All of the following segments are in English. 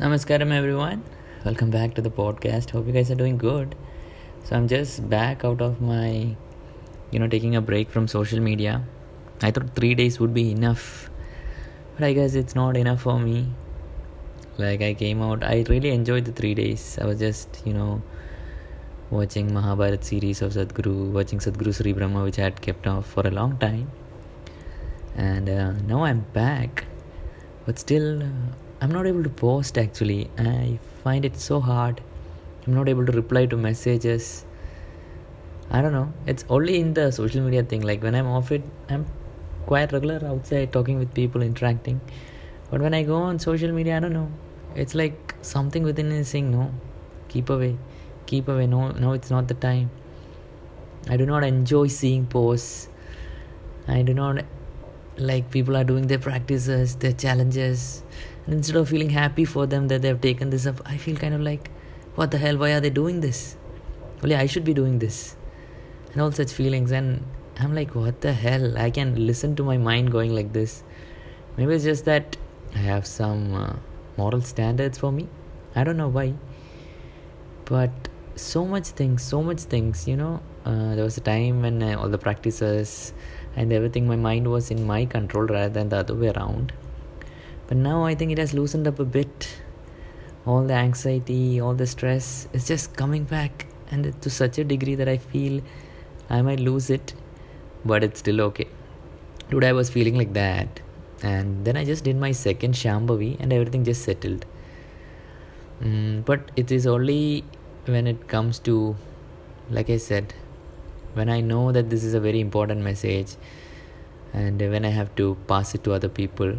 Namaskaram, everyone. Welcome back to the podcast. Hope you guys are doing good. So, I'm just back out of my, you know, taking a break from social media. I thought three days would be enough, but I guess it's not enough for me. Like, I came out, I really enjoyed the three days. I was just, you know, watching Mahabharat series of Sadhguru, watching Sadhguru Sri Brahma, which I had kept off for a long time. And uh, now I'm back, but still. Uh, I'm not able to post actually. I find it so hard. I'm not able to reply to messages. I don't know. It's only in the social media thing. Like when I'm off it, I'm quite regular outside talking with people, interacting. But when I go on social media, I don't know. It's like something within is saying, no, keep away, keep away. No, no, it's not the time. I do not enjoy seeing posts. I do not like people are doing their practices, their challenges instead of feeling happy for them that they've taken this up, I feel kind of like, what the hell? Why are they doing this? Only I should be doing this. And all such feelings. And I'm like, what the hell? I can listen to my mind going like this. Maybe it's just that I have some uh, moral standards for me. I don't know why. But so much things, so much things, you know. Uh, there was a time when uh, all the practices and everything, my mind was in my control rather than the other way around but now I think it has loosened up a bit. All the anxiety, all the stress is just coming back, and to such a degree that I feel I might lose it, but it's still okay. Today I was feeling like that, and then I just did my second Shambhavi, and everything just settled. Mm, but it is only when it comes to, like I said, when I know that this is a very important message, and when I have to pass it to other people,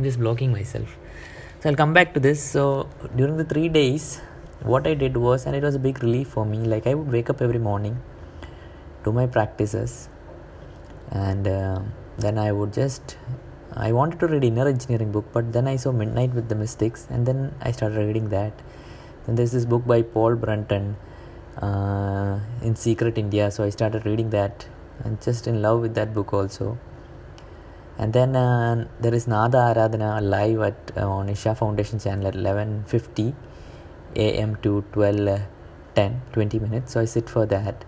I'm just blocking myself. So I'll come back to this. So during the three days, what I did was, and it was a big relief for me. Like I would wake up every morning, do my practices, and uh, then I would just. I wanted to read inner engineering book, but then I saw Midnight with the Mystics, and then I started reading that. Then there's this book by Paul Brunton, uh, in Secret India. So I started reading that, and just in love with that book also and then uh, there is Nada Aradhana live at uh, on Isha Foundation channel at 11:50 a.m. to 12 10 20 minutes so I sit for that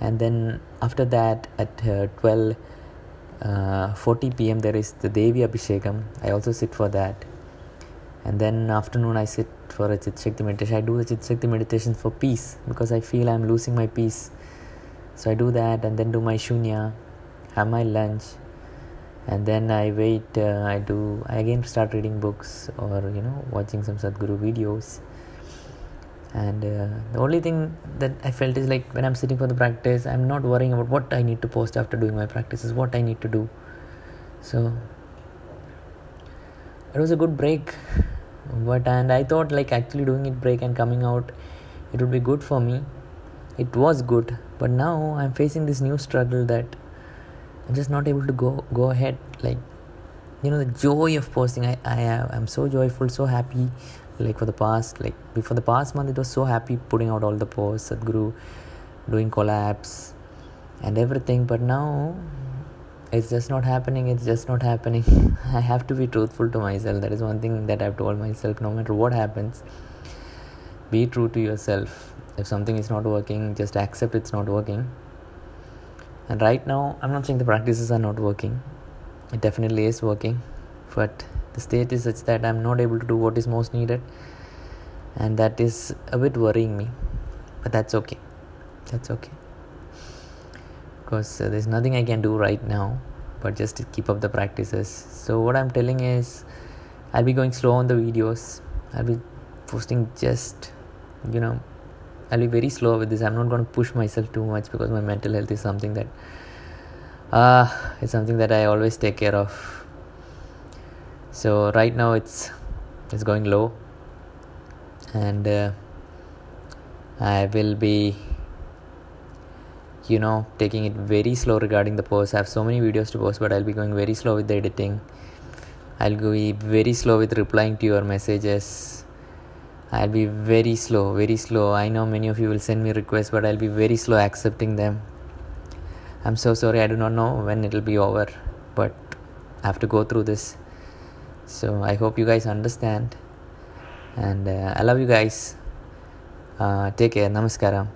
and then after that at uh, 12 uh, 40 p.m. there is the Devi Abhishekam I also sit for that and then afternoon I sit for a Chit Shakti meditation I do the Chit Shakti meditation for peace because I feel I'm losing my peace so I do that and then do my shunya have my lunch and then i wait uh, i do i again start reading books or you know watching some sadhguru videos. And uh, the only thing that i felt is like when i'm sitting for the practice i'm not worrying about what i need to post after doing my practices what i need to do. So it was a good break. But and i thought like actually doing it break and coming out it would be good for me. It was good but now i'm facing this new struggle that I'm just not able to go go ahead like you know the joy of posting. I, I I'm so joyful so happy like for the past like before the past month it was so happy putting out all the posts Sadhguru doing collabs and everything. But now it's just not happening it's just not happening. I have to be truthful to myself. That is one thing that I've told myself no matter what happens be true to yourself. If something is not working just accept it's not working and right now, I'm not saying the practices are not working, it definitely is working, but the state is such that I'm not able to do what is most needed, and that is a bit worrying me. But that's okay. That's okay. Because uh, there's nothing I can do right now but just keep up the practices. So, what I'm telling is, I'll be going slow on the videos, I'll be posting just, you know, I'll be very slow with this. I'm not going to push myself too much because my mental health is something that uh it's something that I always take care of. So right now it's it's going low and uh, I will be you know taking it very slow regarding the post. I have so many videos to post but I'll be going very slow with the editing. I'll be very slow with replying to your messages I'll be very slow, very slow. I know many of you will send me requests, but I'll be very slow accepting them. I'm so sorry, I do not know when it'll be over, but I have to go through this. So I hope you guys understand. And uh, I love you guys. Uh, take care. Namaskaram.